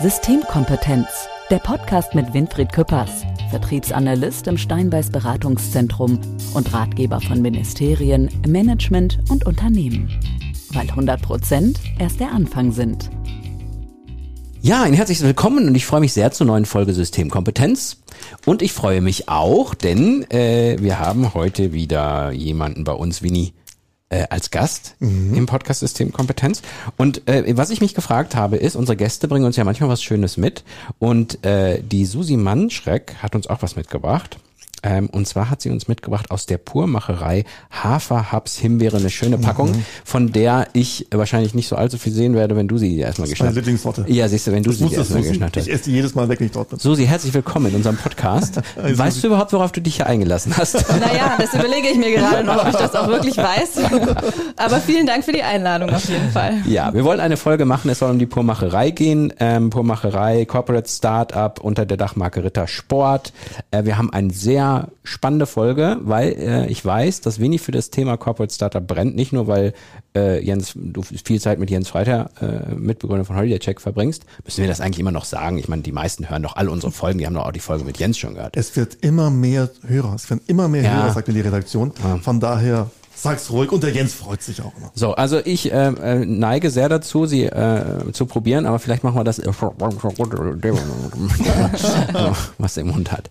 Systemkompetenz, der Podcast mit Winfried Küppers, Vertriebsanalyst im Steinbeiß Beratungszentrum und Ratgeber von Ministerien, Management und Unternehmen. Weil 100 Prozent erst der Anfang sind. Ja, ein herzliches Willkommen und ich freue mich sehr zur neuen Folge Systemkompetenz. Und ich freue mich auch, denn äh, wir haben heute wieder jemanden bei uns, Winnie, äh, als Gast mhm. im Podcast Systemkompetenz. Und äh, was ich mich gefragt habe, ist, unsere Gäste bringen uns ja manchmal was Schönes mit. Und äh, die Susi Mannschreck hat uns auch was mitgebracht. Ähm, und zwar hat sie uns mitgebracht aus der Purmacherei Hafer Haps Himbeere, eine schöne Packung, mhm. von der ich wahrscheinlich nicht so allzu viel sehen werde, wenn du sie erstmal geschnappt hast. Meine Lieblingssorte. Ja, siehst du, wenn du das sie erstmal geschnappt hast. Ich esse die jedes Mal weg, ich dort. Susi, herzlich willkommen in unserem Podcast. weißt du überhaupt, worauf du dich hier eingelassen hast? Naja, das überlege ich mir gerade noch, ob ich das auch wirklich weiß. Aber vielen Dank für die Einladung auf jeden Fall. Ja, wir wollen eine Folge machen, es soll um die Purmacherei gehen. Ähm, Purmacherei, Corporate Startup unter der Dachmarke Ritter Sport. Äh, wir haben ein sehr spannende Folge, weil äh, ich weiß, dass wenig für das Thema Corporate Startup brennt. Nicht nur, weil äh, Jens, du viel Zeit mit Jens Freiter, äh, Mitbegründer von Holiday Check, verbringst. Müssen wir das eigentlich immer noch sagen? Ich meine, die meisten hören doch alle unsere Folgen. Die haben doch auch die Folge mit Jens schon gehört. Es wird immer mehr Hörer. Es werden immer mehr ja. Hörer, sagt mir die Redaktion. Von daher Sag's ruhig und der Jens freut sich auch immer. So, also ich äh, äh, neige sehr dazu, sie äh, zu probieren, aber vielleicht machen wir das, was er im Mund hat.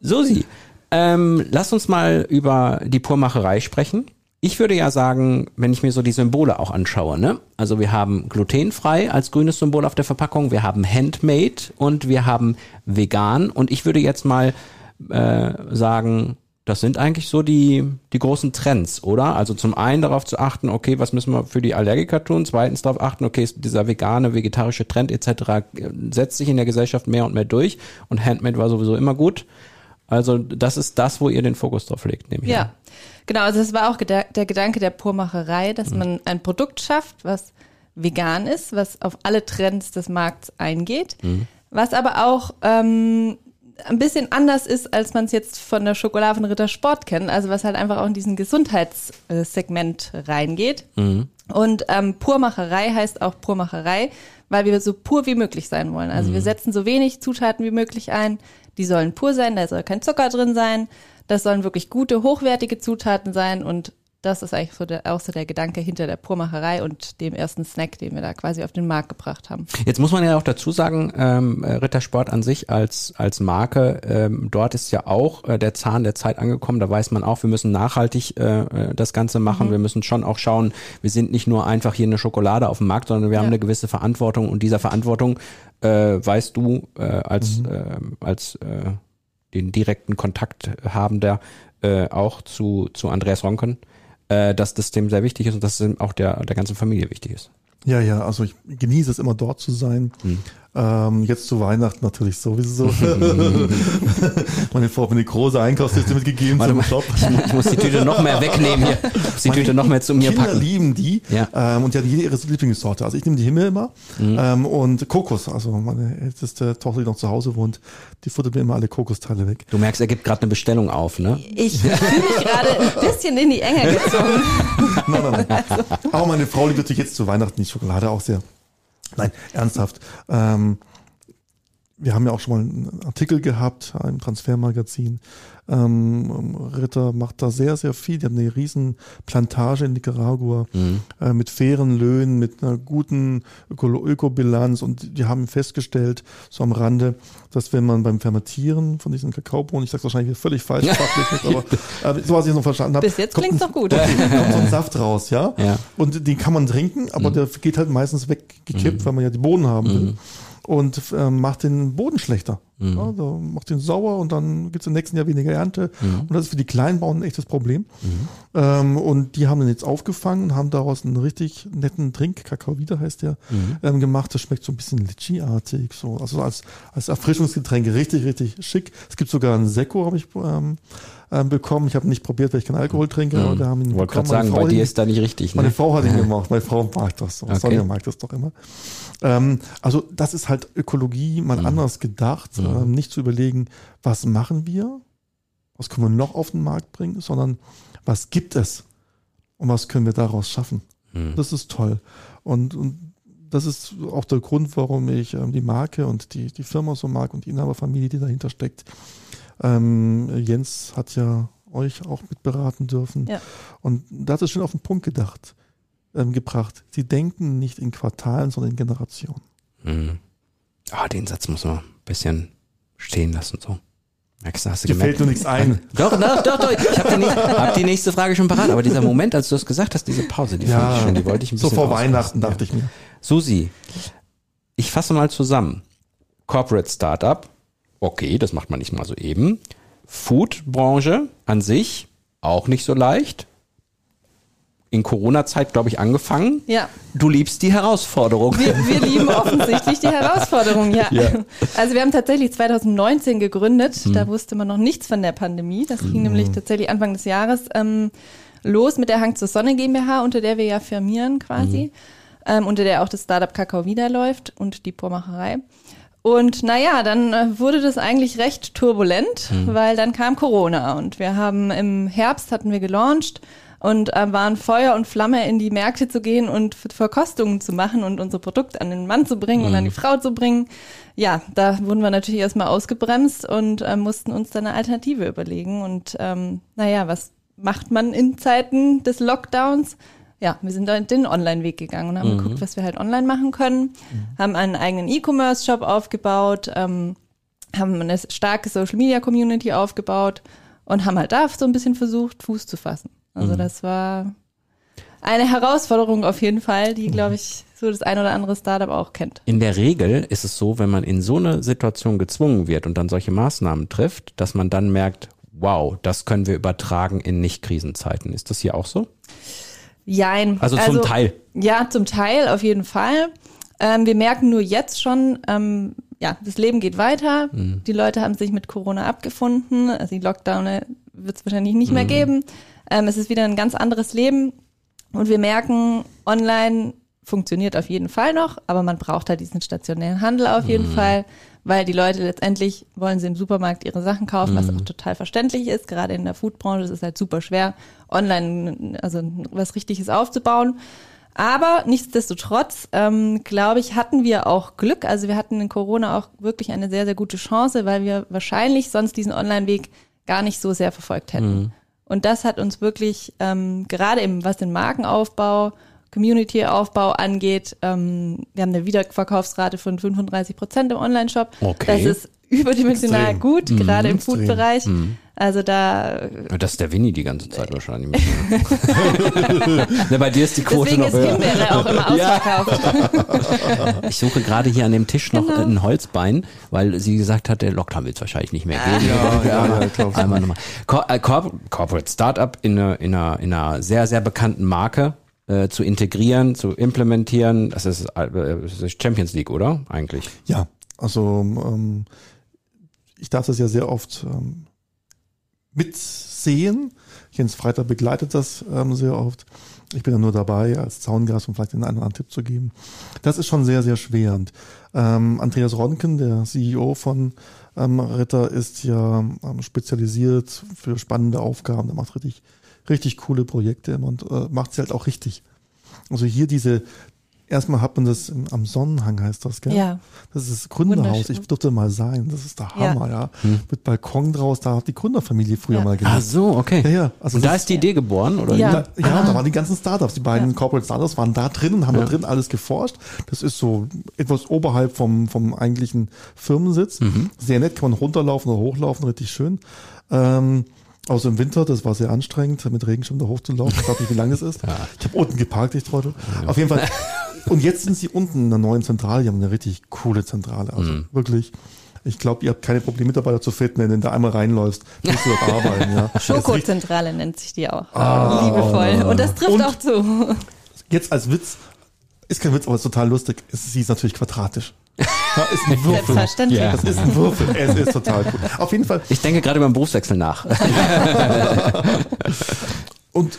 So sie. Ähm, lass uns mal über die Purmacherei sprechen. Ich würde ja sagen, wenn ich mir so die Symbole auch anschaue, ne? Also wir haben glutenfrei als grünes Symbol auf der Verpackung, wir haben handmade und wir haben vegan. Und ich würde jetzt mal äh, sagen, das sind eigentlich so die, die großen Trends, oder? Also zum einen darauf zu achten, okay, was müssen wir für die Allergiker tun? Zweitens darauf achten, okay, dieser vegane, vegetarische Trend etc. Äh, setzt sich in der Gesellschaft mehr und mehr durch und Handmade war sowieso immer gut. Also das ist das, wo ihr den Fokus drauf legt, nehme ich Ja, an. genau. Also es war auch der Gedanke der Purmacherei, dass mhm. man ein Produkt schafft, was vegan ist, was auf alle Trends des Markts eingeht, mhm. was aber auch ähm, ein bisschen anders ist, als man es jetzt von der Schokolade von Ritter Sport kennt. Also was halt einfach auch in diesen Gesundheitssegment reingeht. Mhm. Und ähm, Purmacherei heißt auch Purmacherei, weil wir so pur wie möglich sein wollen. Also mhm. wir setzen so wenig Zutaten wie möglich ein. Die sollen pur sein, da soll kein Zucker drin sein. Das sollen wirklich gute, hochwertige Zutaten sein und das ist eigentlich so der, auch so der Gedanke hinter der Purmacherei und dem ersten Snack, den wir da quasi auf den Markt gebracht haben. Jetzt muss man ja auch dazu sagen, ähm, Rittersport an sich als, als Marke, ähm, dort ist ja auch äh, der Zahn der Zeit angekommen. Da weiß man auch, wir müssen nachhaltig äh, äh, das Ganze machen. Mhm. Wir müssen schon auch schauen, wir sind nicht nur einfach hier eine Schokolade auf dem Markt, sondern wir ja. haben eine gewisse Verantwortung und dieser Verantwortung äh, weißt du äh, als, mhm. äh, als äh, den direkten Kontakt habender äh, auch zu, zu Andreas Ronken äh, dass das dem sehr wichtig ist und dass es auch der, der ganzen Familie wichtig ist. Ja, ja, also ich genieße es immer dort zu sein. Hm. Ähm, jetzt zu Weihnachten natürlich sowieso. Meine Frau hat mir eine große Einkaufsliste mitgegeben Warte zum Shop. Ich muss die Tüte noch mehr wegnehmen hier. Ich muss die Meine Tüte noch mehr zu mir Kinder packen. lieben die. Ja. Ähm, und die hat jede ihre Lieblingssorte. Also ich nehme die Himmel immer. Mhm. Ähm, und Kokos. Also meine älteste Tochter, die noch zu Hause wohnt, die futtert mir immer alle Kokosteile weg. Du merkst, er gibt gerade eine Bestellung auf, ne? Ich fühle mich gerade ein bisschen in die Enge gezogen. nein, nein, nein. Also. Aber meine Frau liebt natürlich jetzt zu Weihnachten die Schokolade auch sehr. Nein, ernsthaft. Ähm, wir haben ja auch schon mal einen Artikel gehabt im Transfermagazin. Ähm, Ritter macht da sehr, sehr viel. Die haben eine riesen Plantage in Nicaragua mhm. äh, mit fairen Löhnen, mit einer guten Öko Ökobilanz und die haben festgestellt, so am Rande, dass wenn man beim Fermentieren von diesen Kakaobohnen, ich sage wahrscheinlich völlig falsch, fachlich, aber äh, so was ich noch verstanden habe. Bis jetzt klingt doch gut. Kommt, kommt so ein Saft raus, ja? ja? Und den kann man trinken, aber mhm. der geht halt meistens weggekippt, mhm. weil man ja die Bohnen haben will. Und äh, macht den Boden schlechter. Mhm. Also macht den sauer und dann gibt es im nächsten Jahr weniger Ernte. Mhm. Und das ist für die Kleinbauern ein echtes Problem. Mhm. Ähm, und die haben den jetzt aufgefangen und haben daraus einen richtig netten Drink, Kakao wieder heißt der, mhm. ähm, gemacht. Das schmeckt so ein bisschen Litchi-artig, so, also als, als Erfrischungsgetränk richtig, richtig schick. Es gibt sogar einen Sekko, habe ich ähm, ähm, bekommen. Ich habe nicht probiert, weil ich keinen Alkohol trinke. Mhm. Aber wir haben ihn Wollte gerade sagen, bei dir ist da nicht richtig. Ne? Meine Frau hat ihn gemacht. Meine Frau mag das so. Okay. Sonja mag das doch immer. Ähm, also das ist halt Ökologie mal mhm. anders gedacht. Mhm. Ähm, nicht zu überlegen, was machen wir, was können wir noch auf den Markt bringen, sondern was gibt es und was können wir daraus schaffen. Mhm. Das ist toll. Und, und das ist auch der Grund, warum ich ähm, die Marke und die, die Firma so mag und die Inhaberfamilie, die dahinter steckt. Ähm, Jens hat ja euch auch mitberaten dürfen. Ja. Und das ist schon auf den Punkt gedacht, ähm, gebracht. Sie denken nicht in Quartalen, sondern in Generationen. Mhm. Ah, den Satz muss man ein bisschen stehen lassen, so. Merkst du, hast du Dir gemerkt? fällt nur nichts ein. Doch, doch, doch, doch. Ich habe die, hab die, nächste Frage schon parat. Aber dieser Moment, als du es gesagt hast, diese Pause, die ja, ich schön, die wollte ich ein bisschen So vor Weihnachten, dachte ich mir. Susi, ich fasse mal zusammen. Corporate Startup, okay, das macht man nicht mal so eben. Food-Branche an sich, auch nicht so leicht in Corona-Zeit, glaube ich, angefangen. Ja. Du liebst die Herausforderung. Wir, wir lieben offensichtlich die Herausforderung, ja. ja. Also wir haben tatsächlich 2019 gegründet. Hm. Da wusste man noch nichts von der Pandemie. Das ging hm. nämlich tatsächlich Anfang des Jahres ähm, los mit der Hang zur Sonne GmbH, unter der wir ja firmieren quasi. Hm. Ähm, unter der auch das Startup Kakao wieder läuft und die Pormacherei. Und naja, dann äh, wurde das eigentlich recht turbulent, hm. weil dann kam Corona und wir haben im Herbst hatten wir gelauncht und äh, waren Feuer und Flamme in die Märkte zu gehen und Verkostungen zu machen und unser Produkt an den Mann zu bringen mhm. und an die mhm. Frau zu bringen. Ja, da wurden wir natürlich erstmal ausgebremst und äh, mussten uns dann eine Alternative überlegen. Und ähm, naja, was macht man in Zeiten des Lockdowns? Ja, wir sind dann den Online-Weg gegangen und haben mhm. geguckt, was wir halt online machen können, mhm. haben einen eigenen E-Commerce-Shop aufgebaut, ähm, haben eine starke Social-Media-Community aufgebaut und haben halt da so ein bisschen versucht, Fuß zu fassen. Also mhm. das war eine Herausforderung auf jeden Fall, die, glaube ich, so das ein oder andere Startup auch kennt. In der Regel ist es so, wenn man in so eine Situation gezwungen wird und dann solche Maßnahmen trifft, dass man dann merkt, wow, das können wir übertragen in Nicht-Krisenzeiten. Ist das hier auch so? Jein. Also zum also, Teil. Ja, zum Teil auf jeden Fall. Ähm, wir merken nur jetzt schon, ähm, ja, das Leben geht weiter. Mhm. Die Leute haben sich mit Corona abgefunden. Also die Lockdown wird es wahrscheinlich nicht mhm. mehr geben. Ähm, es ist wieder ein ganz anderes Leben und wir merken, online funktioniert auf jeden Fall noch, aber man braucht halt diesen stationären Handel auf jeden mhm. Fall, weil die Leute letztendlich wollen sie im Supermarkt ihre Sachen kaufen, mhm. was auch total verständlich ist. Gerade in der Foodbranche ist es halt super schwer, online also was Richtiges aufzubauen. Aber nichtsdestotrotz, ähm, glaube ich, hatten wir auch Glück. Also wir hatten in Corona auch wirklich eine sehr, sehr gute Chance, weil wir wahrscheinlich sonst diesen Online-Weg gar nicht so sehr verfolgt hätten. Mhm. Und das hat uns wirklich, ähm, gerade eben was den Markenaufbau, Community-Aufbau angeht, ähm, wir haben eine Wiederverkaufsrate von 35 Prozent im Online-Shop. Okay. Das ist überdimensional Extrem. gut, mhm. gerade im Food-Bereich. Mhm. Also da. Das ist der Winnie die ganze Zeit wahrscheinlich. ne, bei dir ist die Quote Deswegen noch ist höher. Himbeere auch immer ausverkauft. ich suche gerade hier an dem Tisch noch genau. ein Holzbein, weil sie gesagt hat, der Lockdown wird es wahrscheinlich nicht mehr geben. Ja, ja, ja, ja Einmal nochmal. Cor äh, Cor Corporate Startup in einer, in, einer, in einer sehr, sehr bekannten Marke äh, zu integrieren, zu implementieren. Das ist, äh, das ist Champions League, oder? Eigentlich. Ja, also ähm, ich darf das ja sehr oft ähm, mitsehen. Jens Freitag begleitet das ähm, sehr oft. Ich bin ja nur dabei als Zaungast, um vielleicht den einen oder anderen Tipp zu geben. Das ist schon sehr, sehr schwer. Und, ähm, Andreas Ronken, der CEO von ähm, Ritter, ist ja ähm, spezialisiert für spannende Aufgaben. Der macht richtig, richtig coole Projekte und äh, macht sie halt auch richtig. Also hier diese Erstmal hat man das im, am Sonnenhang, heißt das, gell? Ja. Das ist das Gründerhaus. Ich durfte mal sein. Das ist der Hammer, ja. ja. Hm. Mit Balkon draus, da hat die Gründerfamilie früher ja. mal gelebt. Ach so, okay. Ja, ja. Also und da ist die Idee geboren, oder? Ja, da, ja, da waren die ganzen Startups. Die beiden Corporate Startups waren da drin und haben da drin alles geforscht. Das ist so etwas oberhalb vom, vom eigentlichen Firmensitz. Mhm. Sehr nett, kann man runterlaufen oder hochlaufen, richtig schön. Ähm, Außer im Winter, das war sehr anstrengend, mit Regenschirm da hochzulaufen. Ich weiß nicht, wie lange es ist. Ja. Ich habe unten geparkt, ich Trottel. Ja. Auf jeden Fall. Und jetzt sind sie unten in der neuen Zentrale. Die haben eine richtig coole Zentrale. Also mhm. wirklich. Ich glaube, ihr habt keine Probleme, Mitarbeiter zu finden, wenn du da einmal reinläufst, musst du dort arbeiten. Ja. Schokozentrale nennt sich die auch. Ah, Liebevoll. Und das trifft und auch zu. Jetzt als Witz, ist kein Witz, aber ist total lustig. Sie ist natürlich quadratisch. Ja, ist ein Würfel. Selbstverständlich. Das ist ein Würfel. Es ist total gut. Auf jeden Fall. Ich denke gerade über den Berufswechsel nach. Und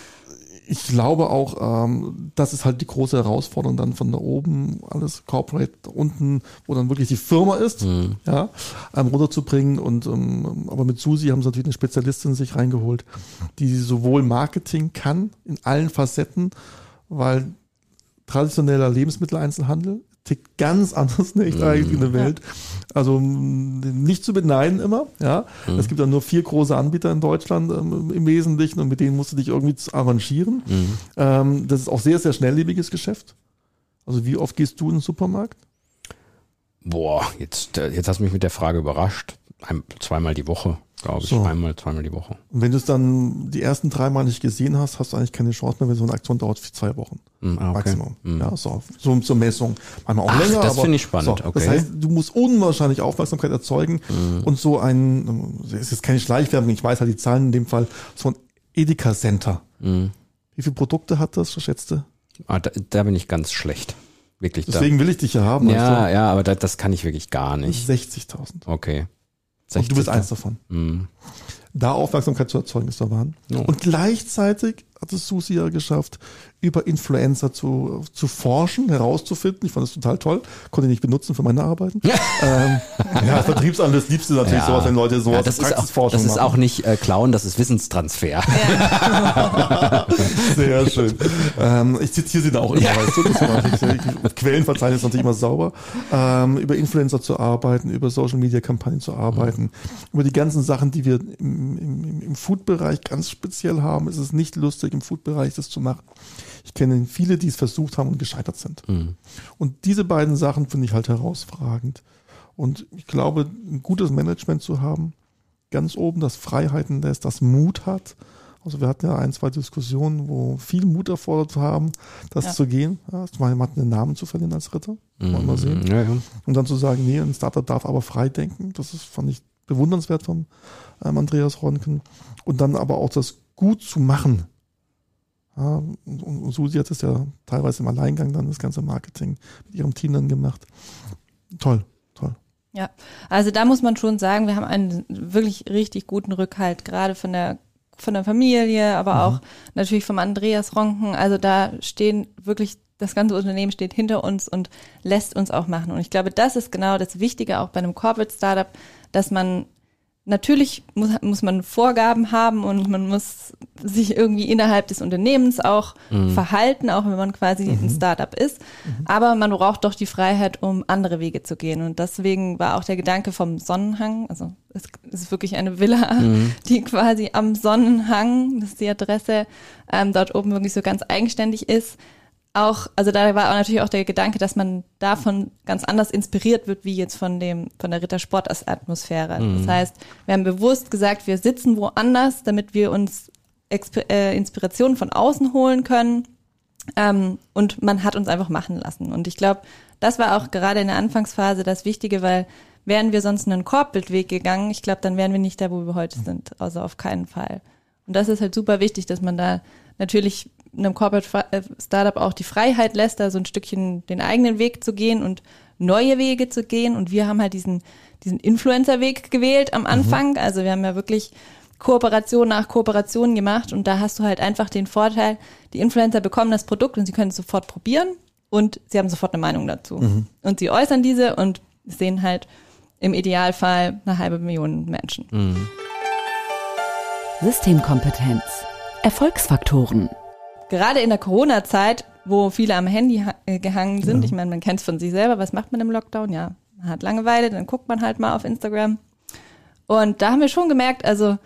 ich glaube auch, ähm, das ist halt die große Herausforderung dann von da oben, alles Corporate unten, wo dann wirklich die Firma ist, mhm. ja, ähm, runterzubringen. Und ähm, aber mit Susi haben sie natürlich eine Spezialistin sich reingeholt, die sowohl Marketing kann in allen Facetten, weil traditioneller Lebensmitteleinzelhandel tickt ganz anders nicht mhm. eigentlich in der Welt. Also nicht zu beneiden immer. Ja, mhm. es gibt ja nur vier große Anbieter in Deutschland ähm, im Wesentlichen und mit denen musst du dich irgendwie arrangieren. Mhm. Ähm, das ist auch sehr sehr schnelllebiges Geschäft. Also wie oft gehst du in den Supermarkt? Boah, jetzt äh, jetzt hast du mich mit der Frage überrascht. Ein, zweimal die Woche glaube ich, so. einmal, zweimal die Woche. Und wenn du es dann die ersten drei Mal nicht gesehen hast, hast du eigentlich keine Chance mehr, wenn so eine Aktion dauert für zwei Wochen. Mm, okay. Maximum. Mm. Ja, so, so zur Messung. Manchmal auch Ach, länger. Das finde ich spannend. So, okay. Das heißt, du musst unwahrscheinlich Aufmerksamkeit erzeugen mm. und so ein, es ist keine Schleichwerbung, ich weiß halt die Zahlen in dem Fall, so ein Edeka Center. Wie viele Produkte hat das, schätzte? Ah, da, da bin ich ganz schlecht. Wirklich. Deswegen da. will ich dich ja haben. Ja, also. ja, aber da, das kann ich wirklich gar nicht. 60.000. Okay. Und du bist eins davon. Mhm. Da Aufmerksamkeit zu erzeugen, ist der Wahn. Oh. Und gleichzeitig hat es Susi ja geschafft, über Influencer zu, zu forschen, herauszufinden. Ich fand das total toll. Konnte ich nicht benutzen für meine Arbeiten. ähm, ja, Vertriebsanalyst liebst du natürlich ja. sowas, wenn Leute sowas ja, das ist auch, Das ist auch nicht äh, Klauen, das ist Wissenstransfer. Ja. Sehr schön. Ähm, ich zitiere sie da auch immer, ja. weißt du. Das ich. Quellenverzeichnis ist natürlich immer sauber. Ähm, über Influencer zu arbeiten, über Social Media Kampagnen zu arbeiten, mhm. über die ganzen Sachen, die wir im, im, im Food-Bereich ganz speziell haben, ist es nicht lustig, im Food-Bereich das zu machen. Ich kenne viele, die es versucht haben und gescheitert sind. Mhm. Und diese beiden Sachen finde ich halt herausragend. Und ich glaube, ein gutes Management zu haben, ganz oben, das Freiheiten lässt, das Mut hat. Also wir hatten ja ein, zwei Diskussionen, wo viel Mut erfordert haben, das ja. zu gehen. Ja, zum Beispiel einen Namen zu verlieren als Ritter. Mhm. Mal sehen. Ja, ja. Und dann zu sagen, nee, ein Startup darf aber frei denken. Das ist, fand ich bewundernswert von ähm, Andreas Ronken. Und dann aber auch das gut zu machen. Ja, und, und Susi hat es ja teilweise im Alleingang dann das ganze Marketing mit ihrem Team dann gemacht. Toll, toll. Ja, also da muss man schon sagen, wir haben einen wirklich richtig guten Rückhalt, gerade von der von der Familie, aber mhm. auch natürlich vom Andreas Ronken. Also da stehen wirklich, das ganze Unternehmen steht hinter uns und lässt uns auch machen. Und ich glaube, das ist genau das Wichtige auch bei einem Corporate Startup, dass man Natürlich muss, muss man Vorgaben haben und man muss sich irgendwie innerhalb des Unternehmens auch mhm. verhalten, auch wenn man quasi mhm. ein Startup ist. Mhm. Aber man braucht doch die Freiheit, um andere Wege zu gehen. Und deswegen war auch der Gedanke vom Sonnenhang, also es ist wirklich eine Villa, mhm. die quasi am Sonnenhang, das ist die Adresse, ähm, dort oben wirklich so ganz eigenständig ist, auch, also da war auch natürlich auch der Gedanke, dass man davon ganz anders inspiriert wird, wie jetzt von dem, von der Rittersport-Atmosphäre. Mhm. Das heißt, wir haben bewusst gesagt, wir sitzen woanders, damit wir uns Exp äh, Inspiration von außen holen können. Ähm, und man hat uns einfach machen lassen. Und ich glaube, das war auch gerade in der Anfangsphase das Wichtige, weil wären wir sonst einen Korbbildweg gegangen, ich glaube, dann wären wir nicht da, wo wir heute sind. Also auf keinen Fall. Und das ist halt super wichtig, dass man da natürlich einem Corporate äh, Startup auch die Freiheit lässt, da so ein Stückchen den eigenen Weg zu gehen und neue Wege zu gehen. Und wir haben halt diesen, diesen Influencer-Weg gewählt am mhm. Anfang. Mhm. Also wir haben ja wirklich Kooperation nach Kooperation gemacht und da hast du halt einfach den Vorteil, die Influencer bekommen das Produkt und sie können es sofort probieren und sie haben sofort eine Meinung dazu. Mhm. Und sie äußern diese und sehen halt im Idealfall eine halbe Million Menschen. Mhm. Systemkompetenz. Erfolgsfaktoren gerade in der Corona-Zeit, wo viele am Handy äh, gehangen sind, ja. ich meine, man kennt es von sich selber, was macht man im Lockdown? Ja, man hat Langeweile, dann guckt man halt mal auf Instagram. Und da haben wir schon gemerkt, also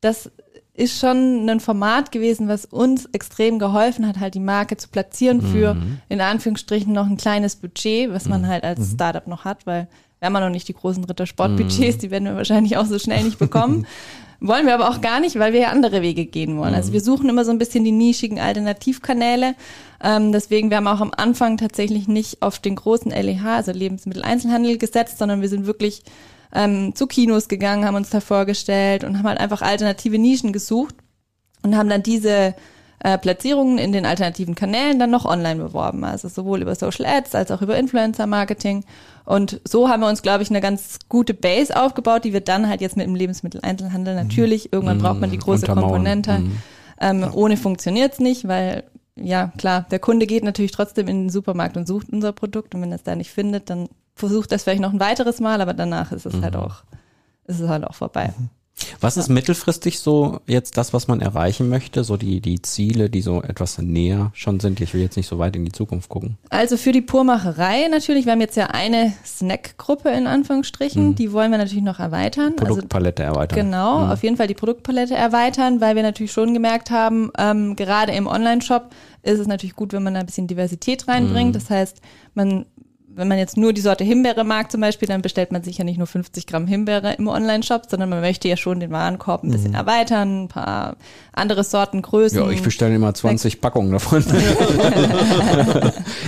das ist schon ein Format gewesen, was uns extrem geholfen hat, halt die Marke zu platzieren für mhm. in Anführungsstrichen noch ein kleines Budget, was man mhm. halt als mhm. Startup noch hat, weil wir haben ja noch nicht die großen Rittersportbudgets, mhm. die werden wir wahrscheinlich auch so schnell nicht bekommen. Wollen wir aber auch gar nicht, weil wir ja andere Wege gehen wollen. Also mhm. wir suchen immer so ein bisschen die nischigen Alternativkanäle. Ähm, deswegen, wir haben auch am Anfang tatsächlich nicht auf den großen LEH, also Lebensmitteleinzelhandel, gesetzt, sondern wir sind wirklich ähm, zu Kinos gegangen, haben uns da vorgestellt und haben halt einfach alternative Nischen gesucht und haben dann diese äh, Platzierungen in den alternativen Kanälen dann noch online beworben. Also sowohl über Social Ads als auch über Influencer Marketing. Und so haben wir uns, glaube ich, eine ganz gute Base aufgebaut, die wir dann halt jetzt mit dem Lebensmitteleinzelhandel mhm. natürlich, irgendwann braucht man die große Komponente. Mhm. Ähm, ja. Ohne funktioniert's nicht, weil ja klar, der Kunde geht natürlich trotzdem in den Supermarkt und sucht unser Produkt und wenn er es da nicht findet, dann versucht das vielleicht noch ein weiteres Mal, aber danach ist es halt mhm. halt auch, ist es halt auch vorbei. Mhm. Was ist mittelfristig so jetzt das, was man erreichen möchte? So die, die Ziele, die so etwas näher schon sind? Ich will jetzt nicht so weit in die Zukunft gucken. Also für die Purmacherei natürlich, wir haben jetzt ja eine Snackgruppe in Anführungsstrichen, mhm. die wollen wir natürlich noch erweitern. Also Produktpalette also, erweitern. Genau, mhm. auf jeden Fall die Produktpalette erweitern, weil wir natürlich schon gemerkt haben, ähm, gerade im Online-Shop ist es natürlich gut, wenn man da ein bisschen Diversität reinbringt. Mhm. Das heißt, man wenn man jetzt nur die Sorte Himbeere mag zum Beispiel, dann bestellt man sich ja nicht nur 50 Gramm Himbeere im Online-Shop, sondern man möchte ja schon den Warenkorb ein bisschen mhm. erweitern, ein paar andere Sorten, Größen. Ja, ich bestelle immer 20 Packungen davon.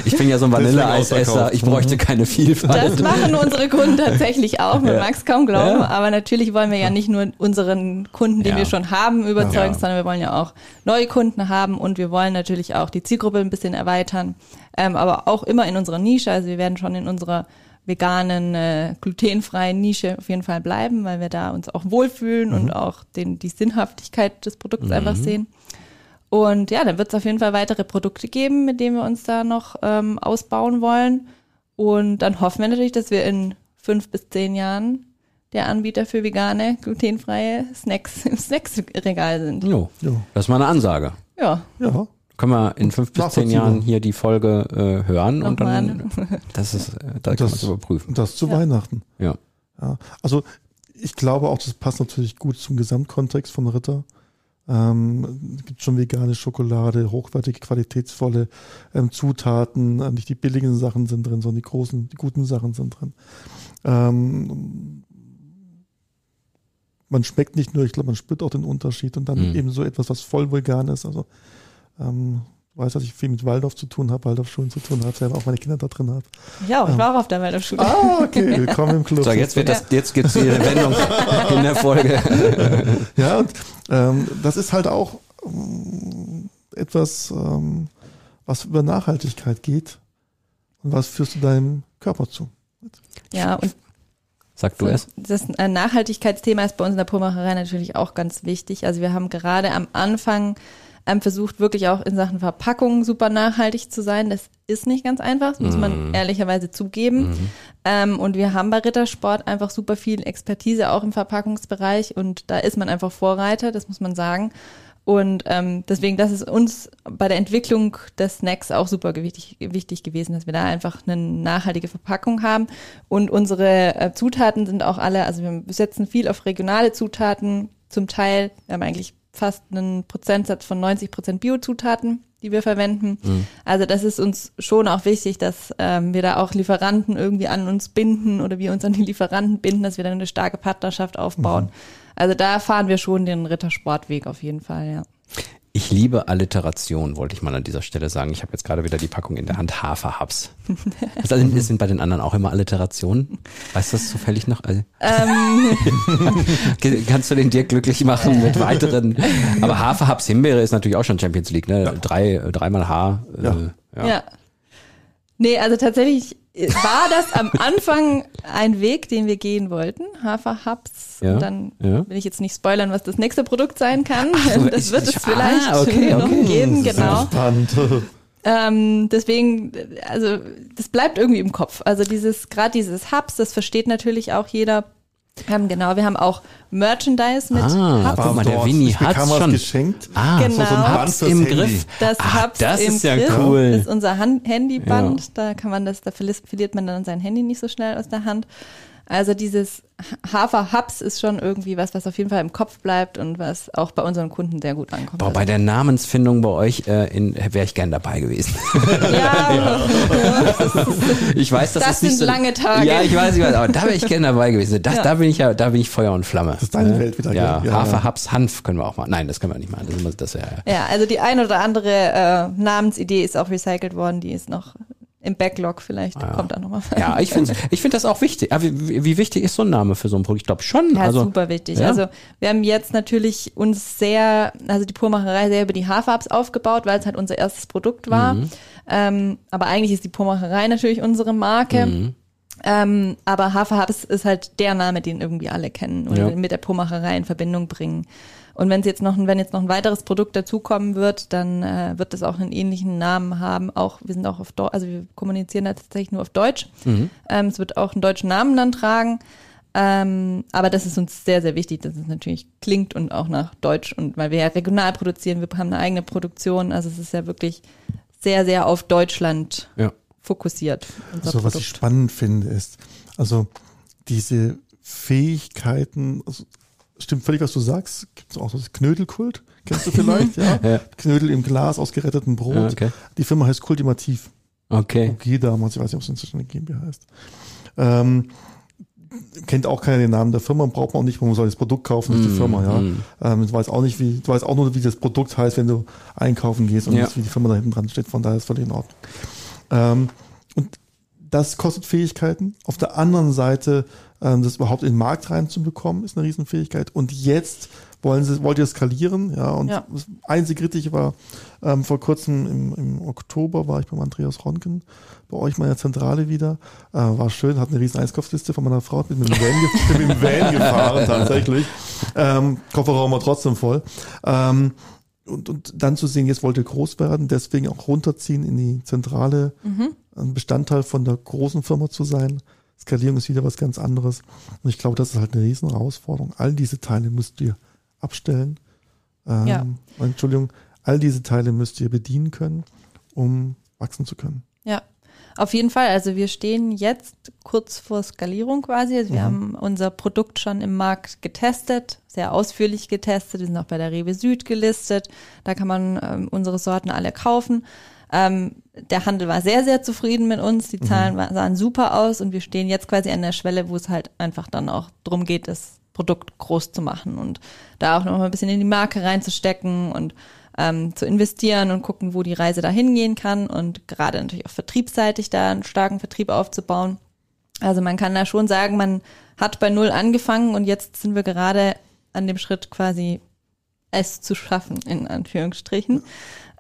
ich bin ja so ein Vanilleeisesser, ich bräuchte keine Vielfalt. Das machen unsere Kunden tatsächlich auch, man ja. mag es kaum glauben, ja. aber natürlich wollen wir ja nicht nur unseren Kunden, den ja. wir schon haben, überzeugen, sondern wir wollen ja auch neue Kunden haben und wir wollen natürlich auch die Zielgruppe ein bisschen erweitern ähm, aber auch immer in unserer Nische. Also wir werden schon in unserer veganen, äh, glutenfreien Nische auf jeden Fall bleiben, weil wir da uns auch wohlfühlen mhm. und auch den, die Sinnhaftigkeit des Produkts mhm. einfach sehen. Und ja, dann wird es auf jeden Fall weitere Produkte geben, mit denen wir uns da noch ähm, ausbauen wollen. Und dann hoffen wir natürlich, dass wir in fünf bis zehn Jahren der Anbieter für vegane, glutenfreie Snacks im Snacksregal sind. Jo, jo. das ist mal eine Ansage. Ja. Ja können wir in fünf bis zehn Jahren hier die Folge äh, hören und dann das ist äh, da kann man überprüfen. Das zu ja. Weihnachten. Ja. ja. Also ich glaube auch, das passt natürlich gut zum Gesamtkontext von Ritter. Ähm, es gibt schon vegane Schokolade, hochwertige, qualitätsvolle ähm, Zutaten. Äh, nicht die billigen Sachen sind drin, sondern die großen, die guten Sachen sind drin. Ähm, man schmeckt nicht nur, ich glaube, man spürt auch den Unterschied und dann mhm. eben so etwas, was voll vegan ist. Also ähm, weiß, dass ich viel mit Waldorf zu tun habe, Waldorfschulen zu tun habe, selber auch meine Kinder da drin habe. Ja, ich ähm, war auch auf der Waldorfschule. Ah, okay, willkommen im Club. So, jetzt wird das, jetzt gibt's die Wendung in der Folge. ja, und ähm, das ist halt auch ähm, etwas, ähm, was über Nachhaltigkeit geht und was führst du deinem Körper zu. Ja, und Sag du es. Das Nachhaltigkeitsthema ist bei uns in der Purmacherei natürlich auch ganz wichtig. Also wir haben gerade am Anfang ähm, versucht wirklich auch in Sachen Verpackung super nachhaltig zu sein. Das ist nicht ganz einfach, das muss man mhm. ehrlicherweise zugeben. Mhm. Ähm, und wir haben bei Rittersport einfach super viel Expertise auch im Verpackungsbereich und da ist man einfach Vorreiter, das muss man sagen. Und ähm, deswegen, das ist uns bei der Entwicklung des Snacks auch super wichtig, wichtig gewesen, dass wir da einfach eine nachhaltige Verpackung haben. Und unsere äh, Zutaten sind auch alle, also wir setzen viel auf regionale Zutaten, zum Teil, wir haben eigentlich fast einen Prozentsatz von 90 Prozent Biozutaten, die wir verwenden. Mhm. Also das ist uns schon auch wichtig, dass ähm, wir da auch Lieferanten irgendwie an uns binden oder wir uns an die Lieferanten binden, dass wir dann eine starke Partnerschaft aufbauen. Mhm. Also da fahren wir schon den Rittersportweg auf jeden Fall, ja. Ich liebe Alliteration, wollte ich mal an dieser Stelle sagen. Ich habe jetzt gerade wieder die Packung in der Hand, Haferhubs. Was also, sind bei den anderen auch immer Alliterationen? Weißt du das zufällig noch? Also ähm. Kannst du den dir glücklich machen mit weiteren? Aber Haferhubs Himbeere ist natürlich auch schon Champions League, ne? Ja. Drei, dreimal H. Äh, ja. ja. ja. Nee, also tatsächlich war das am Anfang ein Weg, den wir gehen wollten. Haferhubs. Ja, und dann ja. will ich jetzt nicht spoilern, was das nächste Produkt sein kann. Ach, so, das wird ich, es vielleicht ah, okay, noch okay. geben, genau. Ähm, deswegen, also das bleibt irgendwie im Kopf. Also dieses, gerade dieses Hubs, das versteht natürlich auch jeder haben genau, wir haben auch Merchandise mit ah, Hubs. Guck mal, der Winnie hat schon geschenkt. Ah, genau. so, ein Hubs im Handy. Griff. Das ah, Hubs das im ist ja Griff cool. ist unser Handyband. Ja. Da kann man das, da verliert man dann sein Handy nicht so schnell aus der Hand. Also dieses Hafer-Hubs ist schon irgendwie was, was auf jeden Fall im Kopf bleibt und was auch bei unseren Kunden sehr gut ankommt. Boah, bei der Namensfindung bei euch äh, wäre ich gern dabei gewesen. Ja, ja. ich weiß, das, das ist nicht sind so, lange Tage. Ja, ich weiß, ich weiß, aber da wäre ich gern dabei gewesen. Das, ja. Da bin ich ja, da bin ich Feuer und Flamme. Das ist deine Welt wieder. Ja, ja Hafer, Hubs, Hanf können wir auch mal. Nein, das können wir nicht machen. Das, ist, das ja, ja, also die ein oder andere äh, Namensidee ist auch recycelt worden. Die ist noch im Backlog vielleicht ah, ja. kommt da nochmal. Ja, ich finde ich finde das auch wichtig. Aber wie, wie, wichtig ist so ein Name für so ein Produkt? Ich glaube schon. Ja, also, super wichtig. Ja? Also wir haben jetzt natürlich uns sehr, also die Purmacherei sehr über die Haarfarbs aufgebaut, weil es halt unser erstes Produkt war. Mhm. Ähm, aber eigentlich ist die Purmacherei natürlich unsere Marke. Mhm. Ähm, aber Haferhubs ist halt der Name, den irgendwie alle kennen und ja. mit der Purmacherei in Verbindung bringen. Und wenn jetzt noch, wenn jetzt noch ein weiteres Produkt dazukommen wird, dann äh, wird es auch einen ähnlichen Namen haben. Auch wir sind auch auf Deutsch, also wir kommunizieren da tatsächlich nur auf Deutsch. Mhm. Ähm, es wird auch einen deutschen Namen dann tragen. Ähm, aber das ist uns sehr, sehr wichtig, dass es natürlich klingt und auch nach Deutsch und weil wir ja regional produzieren, wir haben eine eigene Produktion, also es ist ja wirklich sehr, sehr auf Deutschland ja. Fokussiert. Also was ich spannend finde ist, also diese Fähigkeiten, also stimmt völlig, was du sagst, gibt es auch so das Knödelkult, kennst du vielleicht, ja? ja? Knödel im Glas aus gerettetem Brot. Ja, okay. Die Firma heißt Kultimativ. Okay. Okay, damals, ich weiß nicht, ob es inzwischen eine GmbH heißt. Ähm, kennt auch keiner den Namen der Firma, braucht man auch nicht, man soll das Produkt kaufen, nicht mm, die Firma, ja. Mm. Ähm, du weißt auch nicht, wie, du weißt auch nur, wie das Produkt heißt, wenn du einkaufen gehst und ja. nicht, wie die Firma da hinten dran steht, von daher ist völlig in Ordnung. Ähm, und das kostet Fähigkeiten. Auf der anderen Seite, ähm, das überhaupt in den Markt reinzubekommen, ist eine Riesenfähigkeit. Und jetzt wollen sie, wollt ihr skalieren, ja. Und ja. das einzig Kritische war, ähm, vor kurzem im, im Oktober war ich beim Andreas Ronken bei euch mal in der Zentrale wieder. Äh, war schön, hat eine riesen Einkaufsliste von meiner Frau, bin mit dem Van, mit dem Van gefahren tatsächlich. Ähm, Kofferraum war trotzdem voll. Ähm, und, und dann zu sehen, jetzt wollte groß werden, deswegen auch runterziehen in die Zentrale, mhm. ein Bestandteil von der großen Firma zu sein. Skalierung ist wieder was ganz anderes. Und ich glaube, das ist halt eine riesen Herausforderung. All diese Teile müsst ihr abstellen. Ähm, ja. Entschuldigung, all diese Teile müsst ihr bedienen können, um wachsen zu können. Auf jeden Fall. Also wir stehen jetzt kurz vor Skalierung quasi. Also wir mhm. haben unser Produkt schon im Markt getestet, sehr ausführlich getestet. Wir sind auch bei der Rewe Süd gelistet. Da kann man ähm, unsere Sorten alle kaufen. Ähm, der Handel war sehr, sehr zufrieden mit uns. Die Zahlen mhm. sahen super aus und wir stehen jetzt quasi an der Schwelle, wo es halt einfach dann auch darum geht, das Produkt groß zu machen und da auch noch mal ein bisschen in die Marke reinzustecken und ähm, zu investieren und gucken, wo die Reise da hingehen kann und gerade natürlich auch vertriebsseitig da einen starken Vertrieb aufzubauen. Also man kann da schon sagen, man hat bei Null angefangen und jetzt sind wir gerade an dem Schritt quasi es zu schaffen, in Anführungsstrichen.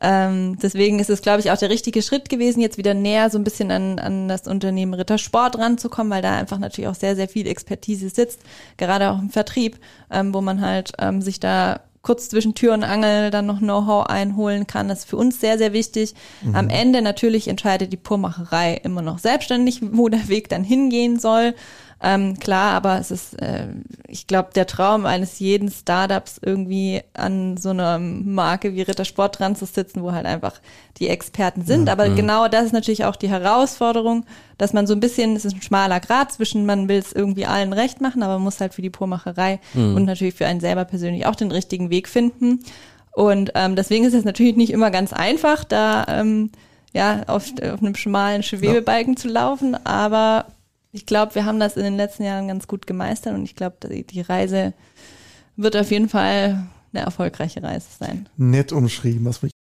Ähm, deswegen ist es, glaube ich, auch der richtige Schritt gewesen, jetzt wieder näher so ein bisschen an, an das Unternehmen Rittersport ranzukommen, weil da einfach natürlich auch sehr, sehr viel Expertise sitzt, gerade auch im Vertrieb, ähm, wo man halt ähm, sich da kurz zwischen Tür und Angel dann noch Know-how einholen kann. Das ist für uns sehr, sehr wichtig. Mhm. Am Ende natürlich entscheidet die Purmacherei immer noch selbstständig, wo der Weg dann hingehen soll. Ähm, klar, aber es ist, äh, ich glaube, der Traum eines jeden Startups irgendwie an so einer Marke wie Rittersport dran zu sitzen, wo halt einfach die Experten sind. Mhm. Aber genau das ist natürlich auch die Herausforderung, dass man so ein bisschen, es ist ein schmaler Grad zwischen, man will es irgendwie allen recht machen, aber man muss halt für die Purmacherei mhm. und natürlich für einen selber persönlich auch den richtigen Weg finden. Und ähm, deswegen ist es natürlich nicht immer ganz einfach, da ähm, ja auf, auf einem schmalen Schwebebalken ja. zu laufen, aber ich glaube, wir haben das in den letzten Jahren ganz gut gemeistert und ich glaube, die Reise wird auf jeden Fall eine erfolgreiche Reise sein. Nett umschrieben, was mich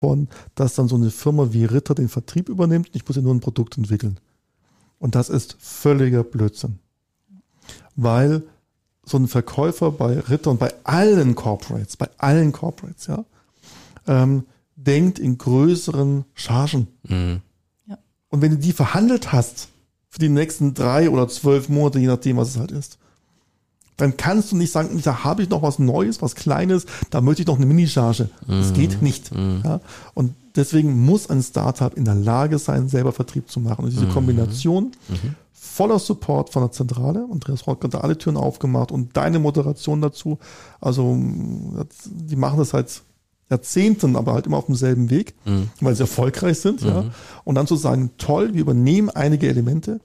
von, dass dann so eine Firma wie Ritter den Vertrieb übernimmt und ich muss ja nur ein Produkt entwickeln. Und das ist völliger Blödsinn. Weil so ein Verkäufer bei Ritter und bei allen Corporates, bei allen Corporates, ja, ähm, denkt in größeren Chargen. Mhm. Und wenn du die verhandelt hast für die nächsten drei oder zwölf Monate, je nachdem, was es halt ist, dann kannst du nicht sagen, da habe ich noch was Neues, was Kleines, da möchte ich noch eine Minicharge. Das mhm. geht nicht. Mhm. Ja? Und deswegen muss ein Startup in der Lage sein, selber Vertrieb zu machen. Und diese mhm. Kombination mhm. voller Support von der Zentrale, Andreas Rock hat da alle Türen aufgemacht und deine Moderation dazu, also die machen das halt Jahrzehnten, aber halt immer auf demselben Weg, mhm. weil sie erfolgreich sind. Mhm. Ja. Und dann zu sagen, toll, wir übernehmen einige Elemente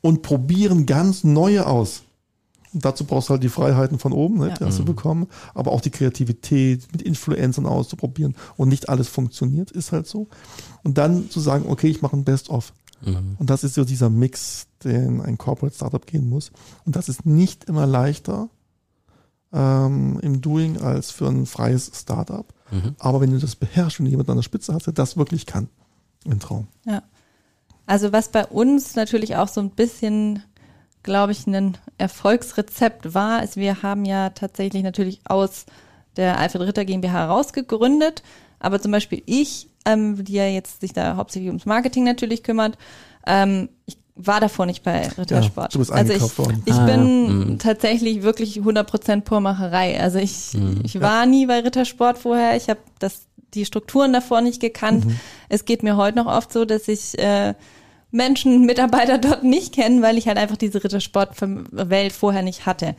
und probieren ganz neue aus. Und dazu brauchst du halt die Freiheiten von oben, ne, ja. die hast du mhm. bekommen, aber auch die Kreativität, mit Influencern auszuprobieren und nicht alles funktioniert, ist halt so. Und dann zu sagen, okay, ich mache ein Best-of. Mhm. Und das ist so dieser Mix, den ein Corporate Startup gehen muss. Und das ist nicht immer leichter ähm, im Doing als für ein freies Startup. Mhm. Aber wenn du das beherrschst und jemand an der Spitze hast, der das wirklich kann, ein Traum. Ja. Also was bei uns natürlich auch so ein bisschen, glaube ich, ein Erfolgsrezept war, ist, wir haben ja tatsächlich natürlich aus der Alfred Ritter GmbH herausgegründet, aber zum Beispiel ich, ähm, die ja jetzt sich da hauptsächlich ums Marketing natürlich kümmert, ähm, ich war davor nicht bei Rittersport. Ja, du bist also ich, worden. ich ah, bin ja. tatsächlich wirklich 100% Purmacherei. Also ich, mhm. ich war ja. nie bei Rittersport vorher. Ich habe das die Strukturen davor nicht gekannt. Mhm. Es geht mir heute noch oft so, dass ich äh, Menschen, Mitarbeiter dort nicht kennen, weil ich halt einfach diese Rittersportwelt vorher nicht hatte.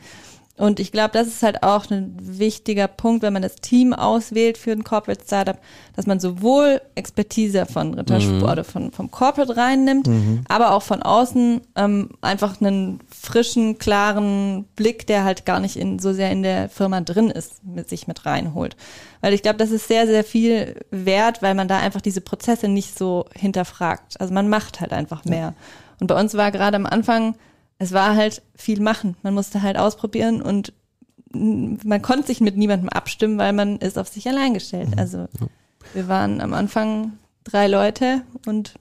Und ich glaube, das ist halt auch ein wichtiger Punkt, wenn man das Team auswählt für ein Corporate Startup, dass man sowohl Expertise von Rittersport mhm. oder von, vom Corporate reinnimmt, mhm. aber auch von außen ähm, einfach einen frischen, klaren Blick, der halt gar nicht in, so sehr in der Firma drin ist, mit sich mit reinholt. Weil ich glaube, das ist sehr, sehr viel wert, weil man da einfach diese Prozesse nicht so hinterfragt. Also man macht halt einfach mehr. Und bei uns war gerade am Anfang es war halt viel machen. Man musste halt ausprobieren und man konnte sich mit niemandem abstimmen, weil man ist auf sich allein gestellt. Mhm. Also wir waren am Anfang drei Leute und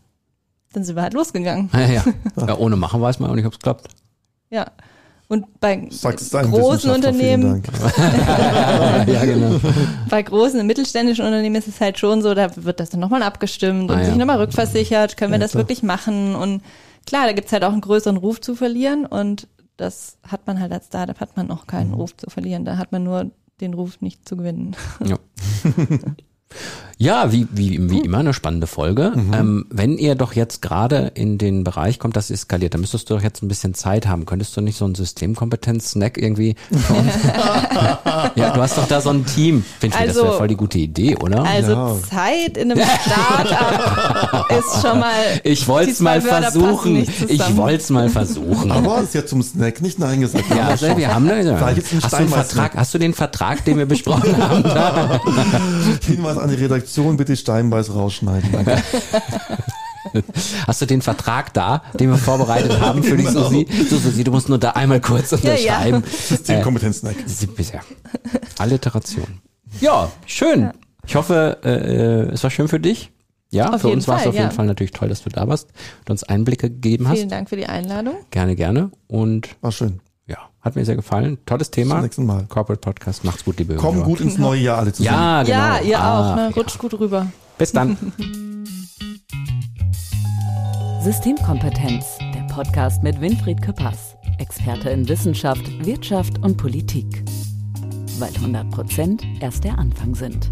dann sind wir halt losgegangen. Ja, ja. ja ohne machen weiß man auch nicht, ob es klappt. Ja. Und bei großen Unternehmen, ja, genau. bei großen und mittelständischen Unternehmen ist es halt schon so, da wird das dann nochmal abgestimmt und ah, sich nochmal rückversichert, können wir das wirklich machen und klar, da gibt's halt auch einen größeren Ruf zu verlieren und das hat man halt als Startup, hat man noch keinen mhm. Ruf zu verlieren. Da hat man nur den Ruf nicht zu gewinnen. Ja. Ja, wie, wie, wie immer eine spannende Folge. Mhm. Ähm, wenn ihr doch jetzt gerade in den Bereich kommt, das eskaliert, dann müsstest du doch jetzt ein bisschen Zeit haben. Könntest du nicht so ein Systemkompetenz-Snack irgendwie Ja, du hast doch da so ein Team. Finde ich, also, das wäre voll die gute Idee, oder? Also ja. Zeit in einem Startup ist schon mal. Ich wollte es mal versuchen. Ich wollte es mal versuchen. Aber ist ja zum Snack nicht Nein gesagt. Ja, also, wir haben da, ja. hast, du einen Vertrag, hast du den Vertrag, den wir besprochen haben? Hinweis an die Redaktion Redaktion bitte Steinbeiß rausschneiden. Danke. Hast du den Vertrag da, den wir vorbereitet haben für genau. die Susi? So, Susi, du musst nur da einmal kurz unterschreiben. Ja, ja. Systemkompetenz-Snack. Äh, Alliteration. Ja, schön. Ja. Ich hoffe, äh, es war schön für dich. Ja, auf für uns war es auf jeden Fall natürlich toll, dass du da warst und uns Einblicke gegeben hast. Vielen Dank für die Einladung. Gerne, gerne. Und war schön. Ja, hat mir sehr gefallen. Tolles Thema. Bis zum nächsten Mal. Corporate Podcast. Macht's gut, liebe Kommen gut ins neue Jahr alle zusammen. Ja, genau. Ja, ihr ah, auch. Ne? Rutscht ja. gut rüber. Bis dann. Systemkompetenz, der Podcast mit Winfried Küppers, Experte in Wissenschaft, Wirtschaft und Politik. Weil 100 Prozent erst der Anfang sind.